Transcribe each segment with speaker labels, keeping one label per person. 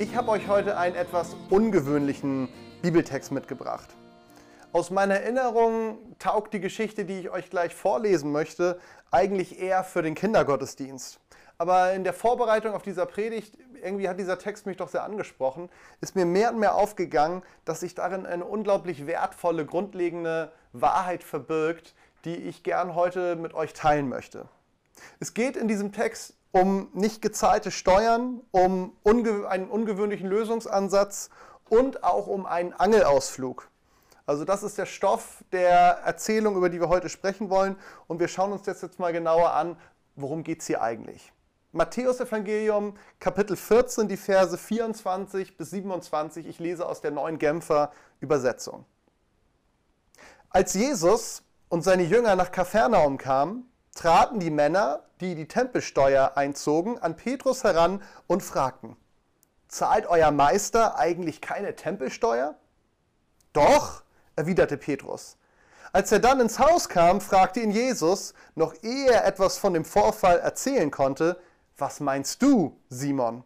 Speaker 1: Ich habe euch heute einen etwas ungewöhnlichen Bibeltext mitgebracht. Aus meiner Erinnerung taugt die Geschichte, die ich euch gleich vorlesen möchte, eigentlich eher für den Kindergottesdienst. Aber in der Vorbereitung auf dieser Predigt, irgendwie hat dieser Text mich doch sehr angesprochen, ist mir mehr und mehr aufgegangen, dass sich darin eine unglaublich wertvolle, grundlegende Wahrheit verbirgt, die ich gern heute mit euch teilen möchte. Es geht in diesem Text um nicht gezahlte Steuern, um unge einen ungewöhnlichen Lösungsansatz und auch um einen Angelausflug. Also das ist der Stoff der Erzählung, über die wir heute sprechen wollen. Und wir schauen uns das jetzt mal genauer an, worum geht es hier eigentlich. Matthäus Evangelium, Kapitel 14, die Verse 24 bis 27. Ich lese aus der neuen Genfer Übersetzung. Als Jesus und seine Jünger nach Kapernaum kamen, traten die Männer, die die Tempelsteuer einzogen, an Petrus heran und fragten, zahlt euer Meister eigentlich keine Tempelsteuer? Doch, erwiderte Petrus. Als er dann ins Haus kam, fragte ihn Jesus, noch ehe er etwas von dem Vorfall erzählen konnte, was meinst du, Simon?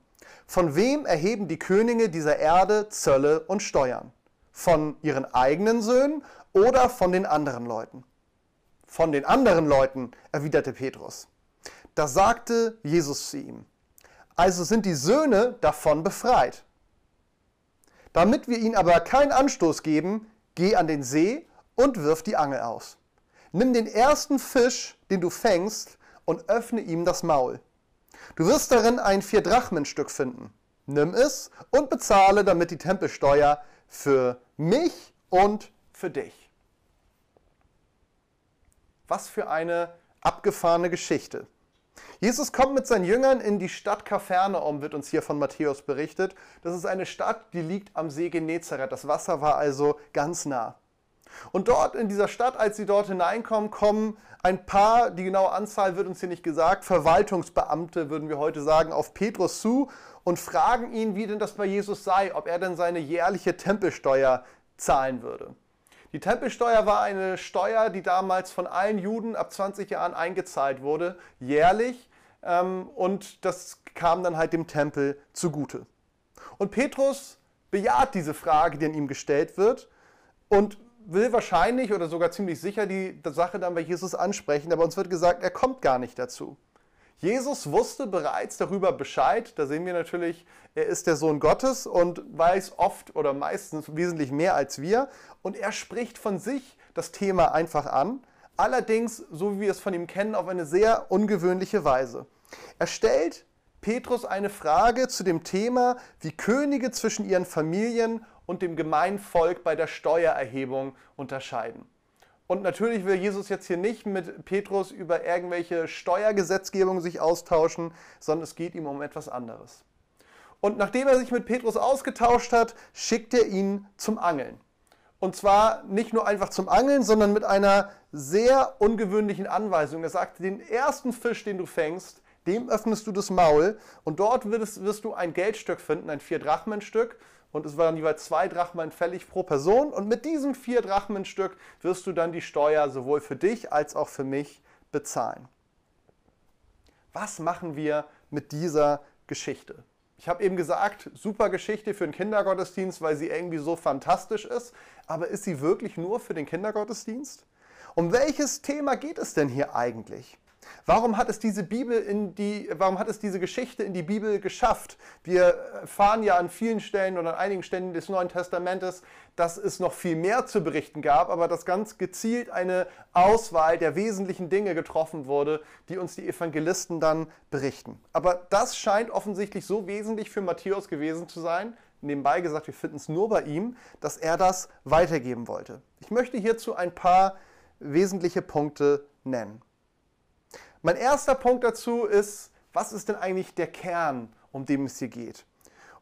Speaker 1: Von wem erheben die Könige dieser Erde Zölle und Steuern? Von ihren eigenen Söhnen oder von den anderen Leuten? Von den anderen Leuten, erwiderte Petrus. Da sagte Jesus zu ihm, also sind die Söhne davon befreit. Damit wir ihnen aber keinen Anstoß geben, geh an den See und wirf die Angel aus. Nimm den ersten Fisch, den du fängst, und öffne ihm das Maul. Du wirst darin ein Vier-Drachmen-Stück finden. Nimm es und bezahle damit die Tempelsteuer für mich und für dich. Was für eine abgefahrene Geschichte. Jesus kommt mit seinen Jüngern in die Stadt Kapharnaum, wird uns hier von Matthäus berichtet. Das ist eine Stadt, die liegt am See Genezareth. Das Wasser war also ganz nah. Und dort in dieser Stadt, als sie dort hineinkommen, kommen ein paar, die genaue Anzahl wird uns hier nicht gesagt, Verwaltungsbeamte, würden wir heute sagen, auf Petrus zu und fragen ihn, wie denn das bei Jesus sei, ob er denn seine jährliche Tempelsteuer zahlen würde. Die Tempelsteuer war eine Steuer, die damals von allen Juden ab 20 Jahren eingezahlt wurde, jährlich. Ähm, und das kam dann halt dem Tempel zugute. Und Petrus bejaht diese Frage, die an ihm gestellt wird und will wahrscheinlich oder sogar ziemlich sicher die Sache dann bei Jesus ansprechen, aber uns wird gesagt, er kommt gar nicht dazu. Jesus wusste bereits darüber Bescheid. Da sehen wir natürlich, er ist der Sohn Gottes und weiß oft oder meistens wesentlich mehr als wir. Und er spricht von sich das Thema einfach an. Allerdings, so wie wir es von ihm kennen, auf eine sehr ungewöhnliche Weise. Er stellt Petrus eine Frage zu dem Thema, wie Könige zwischen ihren Familien und dem Gemeinvolk bei der Steuererhebung unterscheiden. Und natürlich will Jesus jetzt hier nicht mit Petrus über irgendwelche Steuergesetzgebung sich austauschen, sondern es geht ihm um etwas anderes. Und nachdem er sich mit Petrus ausgetauscht hat, schickt er ihn zum Angeln. Und zwar nicht nur einfach zum Angeln, sondern mit einer sehr ungewöhnlichen Anweisung. Er sagt, den ersten Fisch, den du fängst, dem öffnest du das Maul und dort wirst, wirst du ein Geldstück finden, ein Vier-Drachmen-Stück und es waren jeweils zwei Drachmen fällig pro Person. Und mit diesem vier Drachmenstück wirst du dann die Steuer sowohl für dich als auch für mich bezahlen. Was machen wir mit dieser Geschichte? Ich habe eben gesagt, super Geschichte für den Kindergottesdienst, weil sie irgendwie so fantastisch ist. Aber ist sie wirklich nur für den Kindergottesdienst? Um welches Thema geht es denn hier eigentlich? Warum hat es diese Bibel in die, warum hat es diese Geschichte in die Bibel geschafft? Wir erfahren ja an vielen Stellen oder an einigen Stellen des Neuen Testamentes, dass es noch viel mehr zu berichten gab, aber dass ganz gezielt eine Auswahl der wesentlichen Dinge getroffen wurde, die uns die Evangelisten dann berichten. Aber das scheint offensichtlich so wesentlich für Matthäus gewesen zu sein, nebenbei gesagt, wir finden es nur bei ihm, dass er das weitergeben wollte. Ich möchte hierzu ein paar wesentliche Punkte nennen. Mein erster Punkt dazu ist, was ist denn eigentlich der Kern, um den es hier geht?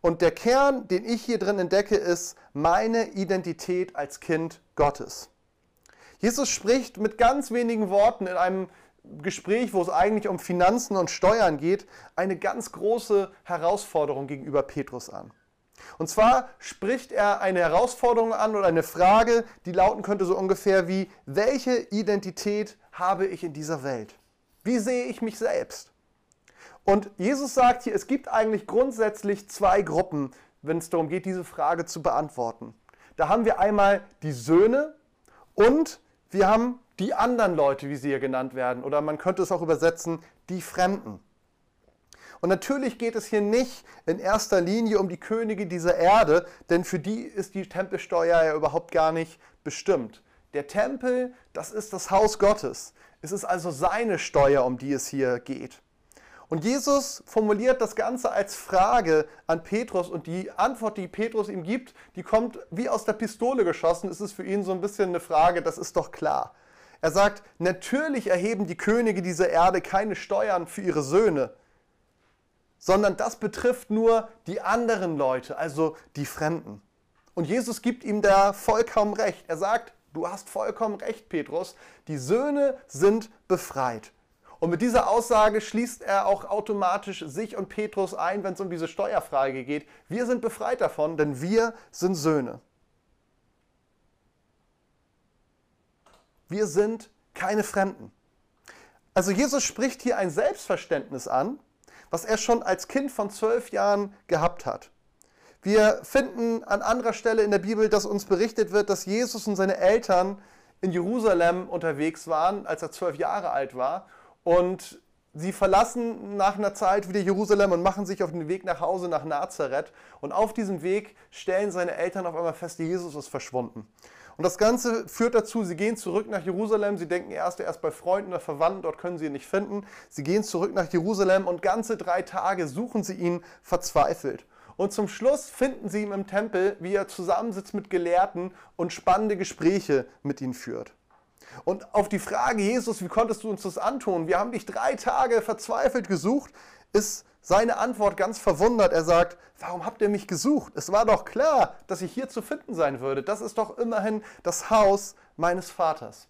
Speaker 1: Und der Kern, den ich hier drin entdecke, ist meine Identität als Kind Gottes. Jesus spricht mit ganz wenigen Worten in einem Gespräch, wo es eigentlich um Finanzen und Steuern geht, eine ganz große Herausforderung gegenüber Petrus an. Und zwar spricht er eine Herausforderung an oder eine Frage, die lauten könnte so ungefähr wie, welche Identität habe ich in dieser Welt? Wie sehe ich mich selbst? Und Jesus sagt hier, es gibt eigentlich grundsätzlich zwei Gruppen, wenn es darum geht, diese Frage zu beantworten. Da haben wir einmal die Söhne und wir haben die anderen Leute, wie sie hier genannt werden. Oder man könnte es auch übersetzen, die Fremden. Und natürlich geht es hier nicht in erster Linie um die Könige dieser Erde, denn für die ist die Tempelsteuer ja überhaupt gar nicht bestimmt. Der Tempel, das ist das Haus Gottes. Es ist also seine Steuer, um die es hier geht. Und Jesus formuliert das Ganze als Frage an Petrus und die Antwort, die Petrus ihm gibt, die kommt wie aus der Pistole geschossen. Es ist für ihn so ein bisschen eine Frage, das ist doch klar. Er sagt, natürlich erheben die Könige dieser Erde keine Steuern für ihre Söhne, sondern das betrifft nur die anderen Leute, also die Fremden. Und Jesus gibt ihm da vollkommen recht. Er sagt, du hast vollkommen recht, Petrus, die Söhne sind befreit. Und mit dieser Aussage schließt er auch automatisch sich und Petrus ein, wenn es um diese Steuerfrage geht. Wir sind befreit davon, denn wir sind Söhne. Wir sind keine Fremden. Also Jesus spricht hier ein Selbstverständnis an, was er schon als Kind von zwölf Jahren gehabt hat. Wir finden an anderer Stelle in der Bibel, dass uns berichtet wird, dass Jesus und seine Eltern in Jerusalem unterwegs waren, als er zwölf Jahre alt war. Und sie verlassen nach einer Zeit wieder Jerusalem und machen sich auf den Weg nach Hause nach Nazareth. Und auf diesem Weg stellen seine Eltern auf einmal fest, Jesus ist verschwunden. Und das Ganze führt dazu, sie gehen zurück nach Jerusalem. Sie denken erst, erst bei Freunden oder Verwandten, dort können sie ihn nicht finden. Sie gehen zurück nach Jerusalem und ganze drei Tage suchen sie ihn verzweifelt. Und zum Schluss finden sie ihn im Tempel, wie er zusammensitzt mit Gelehrten und spannende Gespräche mit ihnen führt. Und auf die Frage, Jesus, wie konntest du uns das antun? Wir haben dich drei Tage verzweifelt gesucht, ist seine Antwort ganz verwundert. Er sagt, warum habt ihr mich gesucht? Es war doch klar, dass ich hier zu finden sein würde. Das ist doch immerhin das Haus meines Vaters.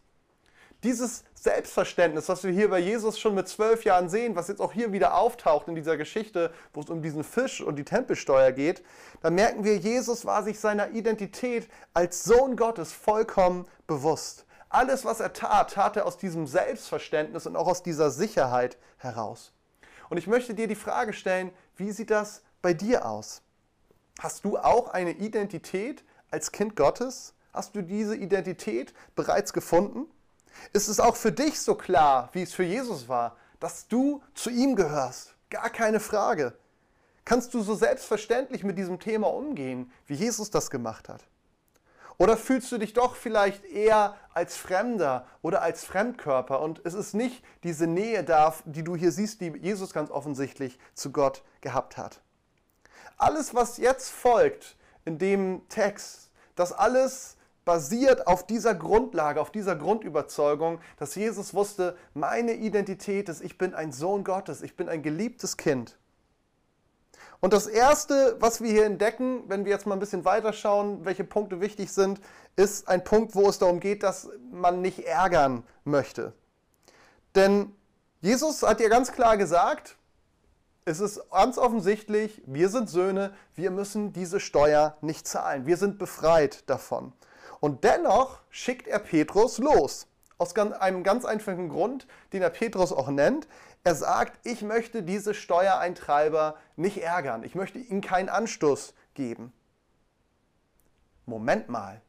Speaker 1: Dieses Selbstverständnis, was wir hier bei Jesus schon mit zwölf Jahren sehen, was jetzt auch hier wieder auftaucht in dieser Geschichte, wo es um diesen Fisch und die Tempelsteuer geht, da merken wir, Jesus war sich seiner Identität als Sohn Gottes vollkommen bewusst. Alles, was er tat, tat er aus diesem Selbstverständnis und auch aus dieser Sicherheit heraus. Und ich möchte dir die Frage stellen, wie sieht das bei dir aus? Hast du auch eine Identität als Kind Gottes? Hast du diese Identität bereits gefunden? Ist es auch für dich so klar, wie es für Jesus war, dass du zu ihm gehörst? Gar keine Frage. Kannst du so selbstverständlich mit diesem Thema umgehen, wie Jesus das gemacht hat? Oder fühlst du dich doch vielleicht eher als Fremder oder als Fremdkörper und es ist nicht diese Nähe da, die du hier siehst, die Jesus ganz offensichtlich zu Gott gehabt hat? Alles, was jetzt folgt in dem Text, das alles basiert auf dieser Grundlage, auf dieser Grundüberzeugung, dass Jesus wusste, meine Identität ist, ich bin ein Sohn Gottes, ich bin ein geliebtes Kind. Und das Erste, was wir hier entdecken, wenn wir jetzt mal ein bisschen weiterschauen, welche Punkte wichtig sind, ist ein Punkt, wo es darum geht, dass man nicht ärgern möchte. Denn Jesus hat ja ganz klar gesagt, es ist ganz offensichtlich, wir sind Söhne, wir müssen diese Steuer nicht zahlen. Wir sind befreit davon. Und dennoch schickt er Petrus los. Aus einem ganz einfachen Grund, den er Petrus auch nennt. Er sagt, ich möchte diese Steuereintreiber nicht ärgern. Ich möchte ihnen keinen Anstoß geben. Moment mal.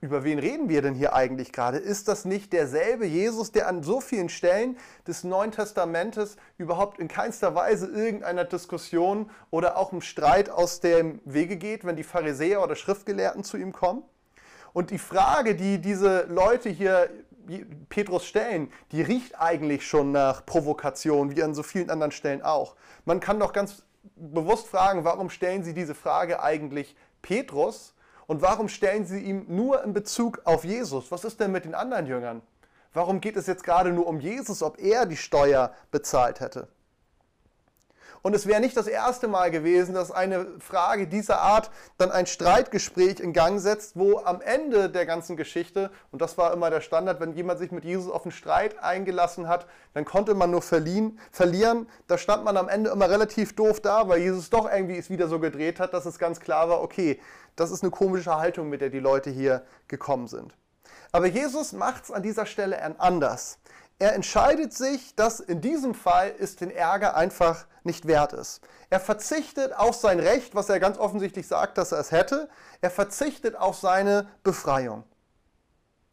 Speaker 1: Über wen reden wir denn hier eigentlich gerade? Ist das nicht derselbe Jesus, der an so vielen Stellen des Neuen Testamentes überhaupt in keinster Weise irgendeiner Diskussion oder auch im Streit aus dem Wege geht, wenn die Pharisäer oder Schriftgelehrten zu ihm kommen? Und die Frage, die diese Leute hier Petrus stellen, die riecht eigentlich schon nach Provokation, wie an so vielen anderen Stellen auch. Man kann doch ganz bewusst fragen, warum stellen sie diese Frage eigentlich Petrus und warum stellen sie ihm nur in Bezug auf Jesus? Was ist denn mit den anderen Jüngern? Warum geht es jetzt gerade nur um Jesus, ob er die Steuer bezahlt hätte? Und es wäre nicht das erste Mal gewesen, dass eine Frage dieser Art dann ein Streitgespräch in Gang setzt, wo am Ende der ganzen Geschichte, und das war immer der Standard, wenn jemand sich mit Jesus auf einen Streit eingelassen hat, dann konnte man nur verlieren. verlieren. Da stand man am Ende immer relativ doof da, weil Jesus doch irgendwie es wieder so gedreht hat, dass es ganz klar war, okay, das ist eine komische Haltung, mit der die Leute hier gekommen sind. Aber Jesus macht es an dieser Stelle anders. er entscheidet sich, dass in diesem Fall es den Ärger einfach nicht wert ist. Er verzichtet auf sein Recht, was er ganz offensichtlich sagt, dass er es hätte. Er verzichtet auf seine Befreiung.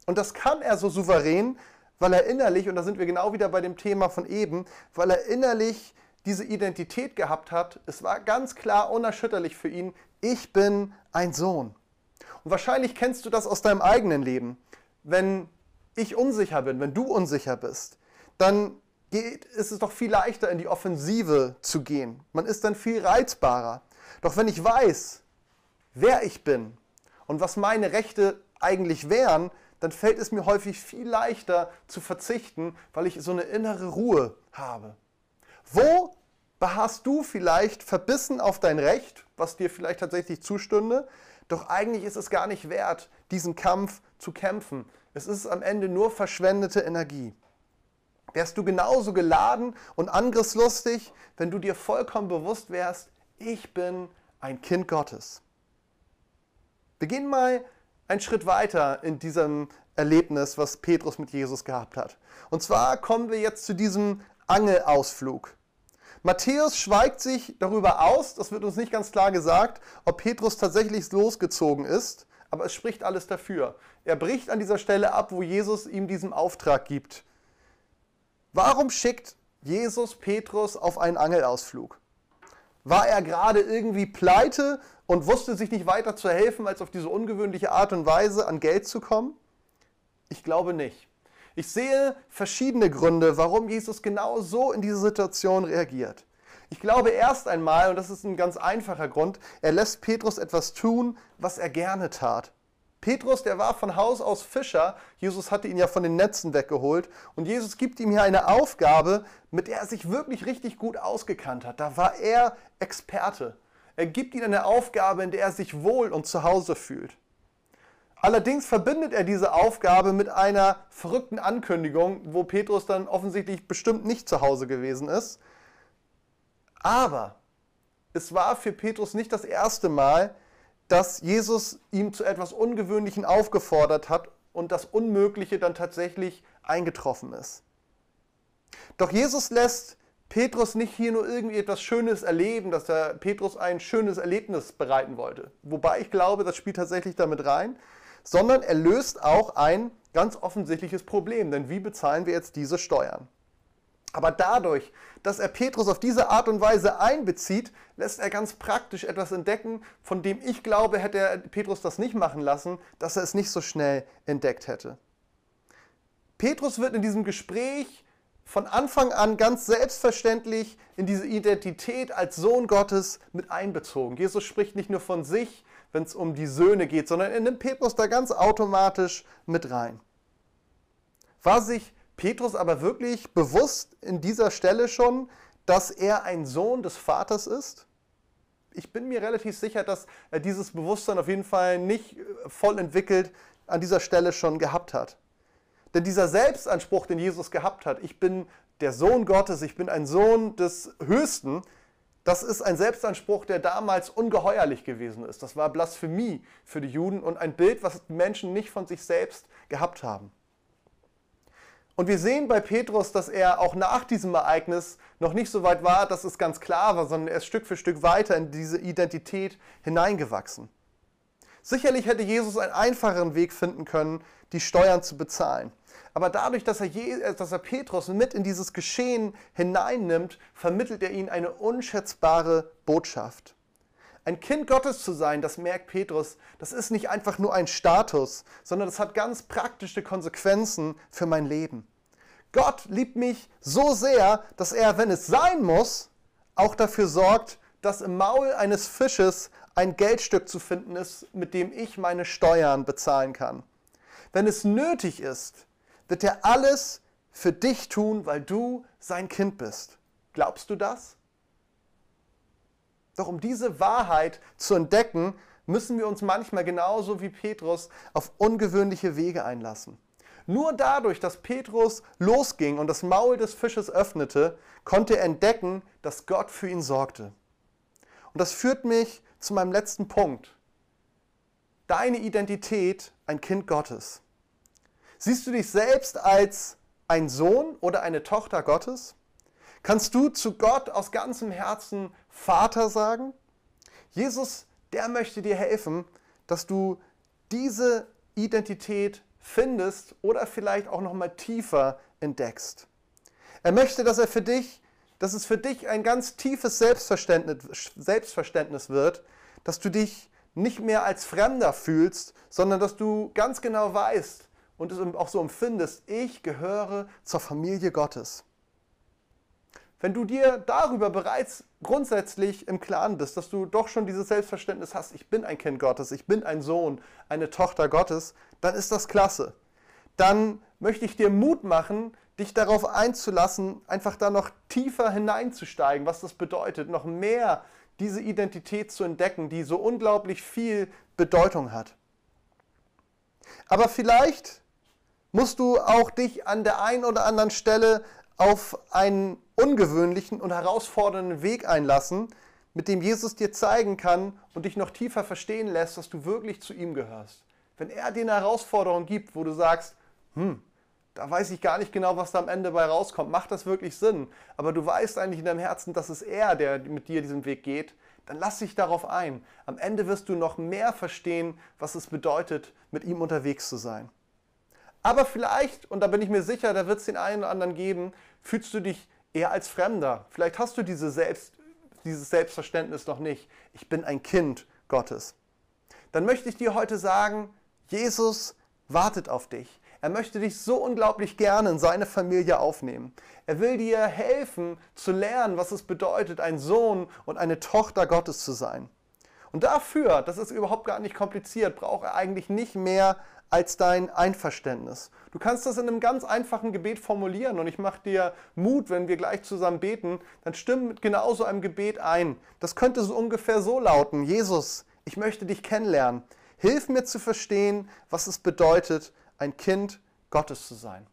Speaker 1: Und das kann er so souverän, weil er innerlich, und da sind wir genau wieder bei dem Thema von eben, weil er innerlich diese Identität gehabt hat. Es war ganz klar unerschütterlich für ihn, ich bin ein Sohn. Und wahrscheinlich kennst du das aus deinem eigenen Leben. Wenn ich unsicher bin, wenn du unsicher bist, dann geht, ist es doch viel leichter, in die Offensive zu gehen. Man ist dann viel reizbarer. Doch wenn ich weiß, wer ich bin und was meine Rechte eigentlich wären, dann fällt es mir häufig viel leichter zu verzichten, weil ich so eine innere Ruhe habe. Wo beharrst du vielleicht verbissen auf dein Recht, was dir vielleicht tatsächlich zustünde, doch eigentlich ist es gar nicht wert, diesen Kampf zu kämpfen. Es ist am Ende nur verschwendete Energie. Wärst du genauso geladen und angriffslustig, wenn du dir vollkommen bewusst wärst, ich bin ein Kind Gottes. Wir gehen mal einen Schritt weiter in diesem Erlebnis, was Petrus mit Jesus gehabt hat. Und zwar kommen wir jetzt zu diesem Angelausflug. Matthäus schweigt sich darüber aus, das wird uns nicht ganz klar gesagt, ob Petrus tatsächlich losgezogen ist, aber es spricht alles dafür. Er bricht an dieser Stelle ab, wo Jesus ihm diesen Auftrag gibt. Warum schickt Jesus Petrus auf einen Angelausflug? War er gerade irgendwie pleite und wusste sich nicht weiter zu helfen, als auf diese ungewöhnliche Art und Weise an Geld zu kommen? Ich glaube nicht. Ich sehe verschiedene Gründe, warum Jesus genau so in diese Situation reagiert. Ich glaube erst einmal, und das ist ein ganz einfacher Grund, er lässt Petrus etwas tun, was er gerne tat. Petrus, der war von Haus aus Fischer. Jesus hatte ihn ja von den Netzen weggeholt. Und Jesus gibt ihm hier eine Aufgabe, mit der er sich wirklich richtig gut ausgekannt hat. Da war er Experte. Er gibt ihm eine Aufgabe, in der er sich wohl und zu Hause fühlt. Allerdings verbindet er diese Aufgabe mit einer verrückten Ankündigung, wo Petrus dann offensichtlich bestimmt nicht zu Hause gewesen ist. Aber es war für Petrus nicht das erste Mal, dass Jesus ihm zu etwas Ungewöhnlichem aufgefordert hat und das Unmögliche dann tatsächlich eingetroffen ist. Doch Jesus lässt Petrus nicht hier nur irgendwie etwas Schönes erleben, dass er Petrus ein schönes Erlebnis bereiten wollte. Wobei ich glaube, das spielt tatsächlich damit rein sondern er löst auch ein ganz offensichtliches Problem. Denn wie bezahlen wir jetzt diese Steuern? Aber dadurch, dass er Petrus auf diese Art und Weise einbezieht, lässt er ganz praktisch etwas entdecken, von dem ich glaube, hätte er Petrus das nicht machen lassen, dass er es nicht so schnell entdeckt hätte. Petrus wird in diesem Gespräch von Anfang an ganz selbstverständlich in diese Identität als Sohn Gottes mit einbezogen. Jesus spricht nicht nur von sich, wenn es um die Söhne geht, sondern er nimmt Petrus da ganz automatisch mit rein. War sich Petrus aber wirklich bewusst in dieser Stelle schon, dass er ein Sohn des Vaters ist? Ich bin mir relativ sicher, dass er dieses Bewusstsein auf jeden Fall nicht äh, voll entwickelt an dieser Stelle schon gehabt hat. Denn dieser Selbstanspruch, den Jesus gehabt hat, ich bin der Sohn Gottes, ich bin ein Sohn des Höchsten, das ist ein Selbstanspruch, der damals ungeheuerlich gewesen ist. Das war Blasphemie für die Juden und ein Bild, was Menschen nicht von sich selbst gehabt haben. Und wir sehen bei Petrus, dass er auch nach diesem Ereignis noch nicht so weit war, dass es ganz klar war, sondern er ist Stück für Stück weiter in diese Identität hineingewachsen. Sicherlich hätte Jesus einen einfacheren Weg finden können, die Steuern zu bezahlen. Aber dadurch, dass er, äh, dass er Petrus mit in dieses Geschehen hineinnimmt, vermittelt er ihm eine unschätzbare Botschaft. Ein Kind Gottes zu sein, das merkt Petrus, das ist nicht einfach nur ein Status, sondern das hat ganz praktische Konsequenzen für mein Leben. Gott liebt mich so sehr, dass er, wenn es sein muss, auch dafür sorgt, dass im Maul eines Fisches ein Geldstück zu finden ist, mit dem ich meine Steuern bezahlen kann. Wenn es nötig ist, wird er alles für dich tun, weil du sein Kind bist. Glaubst du das? Doch um diese Wahrheit zu entdecken, müssen wir uns manchmal genauso wie Petrus auf ungewöhnliche Wege einlassen. Nur dadurch, dass Petrus losging und das Maul des Fisches öffnete, konnte er entdecken, dass Gott für ihn sorgte. Und das führt mich zu meinem letzten Punkt. Deine Identität, ein Kind Gottes. Siehst du dich selbst als ein Sohn oder eine Tochter Gottes? Kannst du zu Gott aus ganzem Herzen Vater sagen? Jesus, der möchte dir helfen, dass du diese Identität findest oder vielleicht auch noch mal tiefer entdeckst. Er möchte, dass er für dich, dass es für dich ein ganz tiefes Selbstverständnis, Selbstverständnis wird, dass du dich nicht mehr als Fremder fühlst, sondern dass du ganz genau weißt und es auch so empfindest, ich gehöre zur Familie Gottes. Wenn du dir darüber bereits grundsätzlich im Klaren bist, dass du doch schon dieses Selbstverständnis hast, ich bin ein Kind Gottes, ich bin ein Sohn, eine Tochter Gottes, dann ist das klasse. Dann möchte ich dir Mut machen, dich darauf einzulassen, einfach da noch tiefer hineinzusteigen, was das bedeutet, noch mehr diese Identität zu entdecken, die so unglaublich viel Bedeutung hat. Aber vielleicht musst du auch dich an der einen oder anderen Stelle auf einen ungewöhnlichen und herausfordernden Weg einlassen, mit dem Jesus dir zeigen kann und dich noch tiefer verstehen lässt, dass du wirklich zu ihm gehörst. Wenn er dir eine Herausforderung gibt, wo du sagst, hm, da weiß ich gar nicht genau, was da am Ende bei rauskommt. Macht das wirklich Sinn? Aber du weißt eigentlich in deinem Herzen, dass es er, der mit dir diesen Weg geht. Dann lass dich darauf ein. Am Ende wirst du noch mehr verstehen, was es bedeutet, mit ihm unterwegs zu sein. Aber vielleicht, und da bin ich mir sicher, da wird es den einen oder anderen geben, fühlst du dich eher als Fremder. Vielleicht hast du diese Selbst, dieses Selbstverständnis noch nicht. Ich bin ein Kind Gottes. Dann möchte ich dir heute sagen, Jesus wartet auf dich. Er möchte dich so unglaublich gerne in seine Familie aufnehmen. Er will dir helfen zu lernen, was es bedeutet, ein Sohn und eine Tochter Gottes zu sein. Und dafür, das ist überhaupt gar nicht kompliziert, braucht er eigentlich nicht mehr als dein Einverständnis. Du kannst das in einem ganz einfachen Gebet formulieren und ich mache dir Mut, wenn wir gleich zusammen beten, dann stimm mit genau so einem Gebet ein. Das könnte so ungefähr so lauten, Jesus, ich möchte dich kennenlernen. Hilf mir zu verstehen, was es bedeutet, ein Kind Gottes zu sein.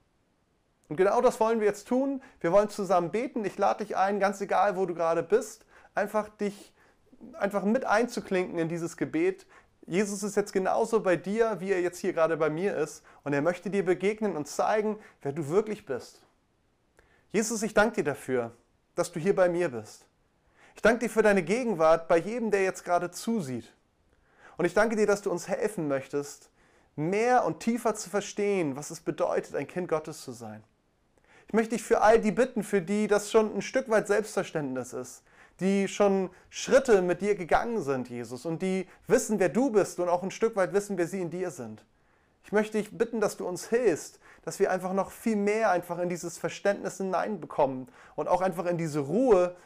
Speaker 1: Und genau das wollen wir jetzt tun. Wir wollen zusammen beten. Ich lade dich ein, ganz egal, wo du gerade bist, einfach dich einfach mit einzuklinken in dieses Gebet. Jesus ist jetzt genauso bei dir, wie er jetzt hier gerade bei mir ist. Und er möchte dir begegnen und zeigen, wer du wirklich bist. Jesus, ich danke dir dafür, dass du hier bei mir bist. Ich danke dir für deine Gegenwart bei jedem, der jetzt gerade zusieht. Und ich danke dir, dass du uns helfen möchtest, mehr und tiefer zu verstehen, was es bedeutet, ein Kind Gottes zu sein. Ich möchte dich für all die bitten, für die das schon ein Stück weit Selbstverständnis ist, die schon Schritte mit dir gegangen sind, Jesus, und die wissen, wer du bist und auch ein Stück weit wissen, wer sie in dir sind. Ich möchte dich bitten, dass du uns hilfst, dass wir einfach noch viel mehr einfach in dieses Verständnis hineinbekommen und auch einfach in diese Ruhe.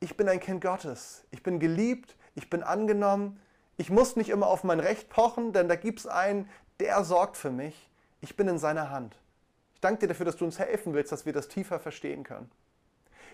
Speaker 1: Ich bin ein Kind Gottes. Ich bin geliebt. Ich bin angenommen. Ich muss nicht immer auf mein Recht pochen, denn da gibt es einen, der sorgt für mich. Ich bin in seiner Hand. Ich danke dir dafür, dass du uns helfen willst, dass wir das tiefer verstehen können.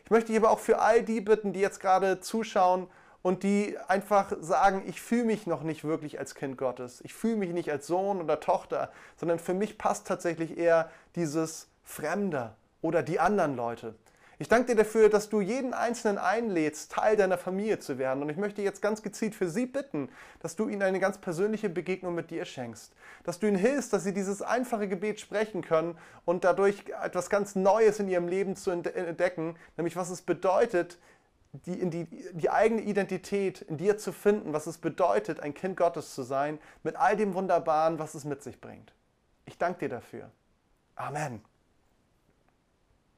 Speaker 1: Ich möchte dich aber auch für all die bitten, die jetzt gerade zuschauen und die einfach sagen, ich fühle mich noch nicht wirklich als Kind Gottes. Ich fühle mich nicht als Sohn oder Tochter, sondern für mich passt tatsächlich eher dieses Fremder oder die anderen Leute. Ich danke dir dafür, dass du jeden Einzelnen einlädst, Teil deiner Familie zu werden. Und ich möchte jetzt ganz gezielt für sie bitten, dass du ihnen eine ganz persönliche Begegnung mit dir schenkst. Dass du ihnen hilfst, dass sie dieses einfache Gebet sprechen können und dadurch etwas ganz Neues in ihrem Leben zu entdecken, nämlich was es bedeutet, die, die, die eigene Identität in dir zu finden, was es bedeutet, ein Kind Gottes zu sein, mit all dem Wunderbaren, was es mit sich bringt. Ich danke dir dafür. Amen.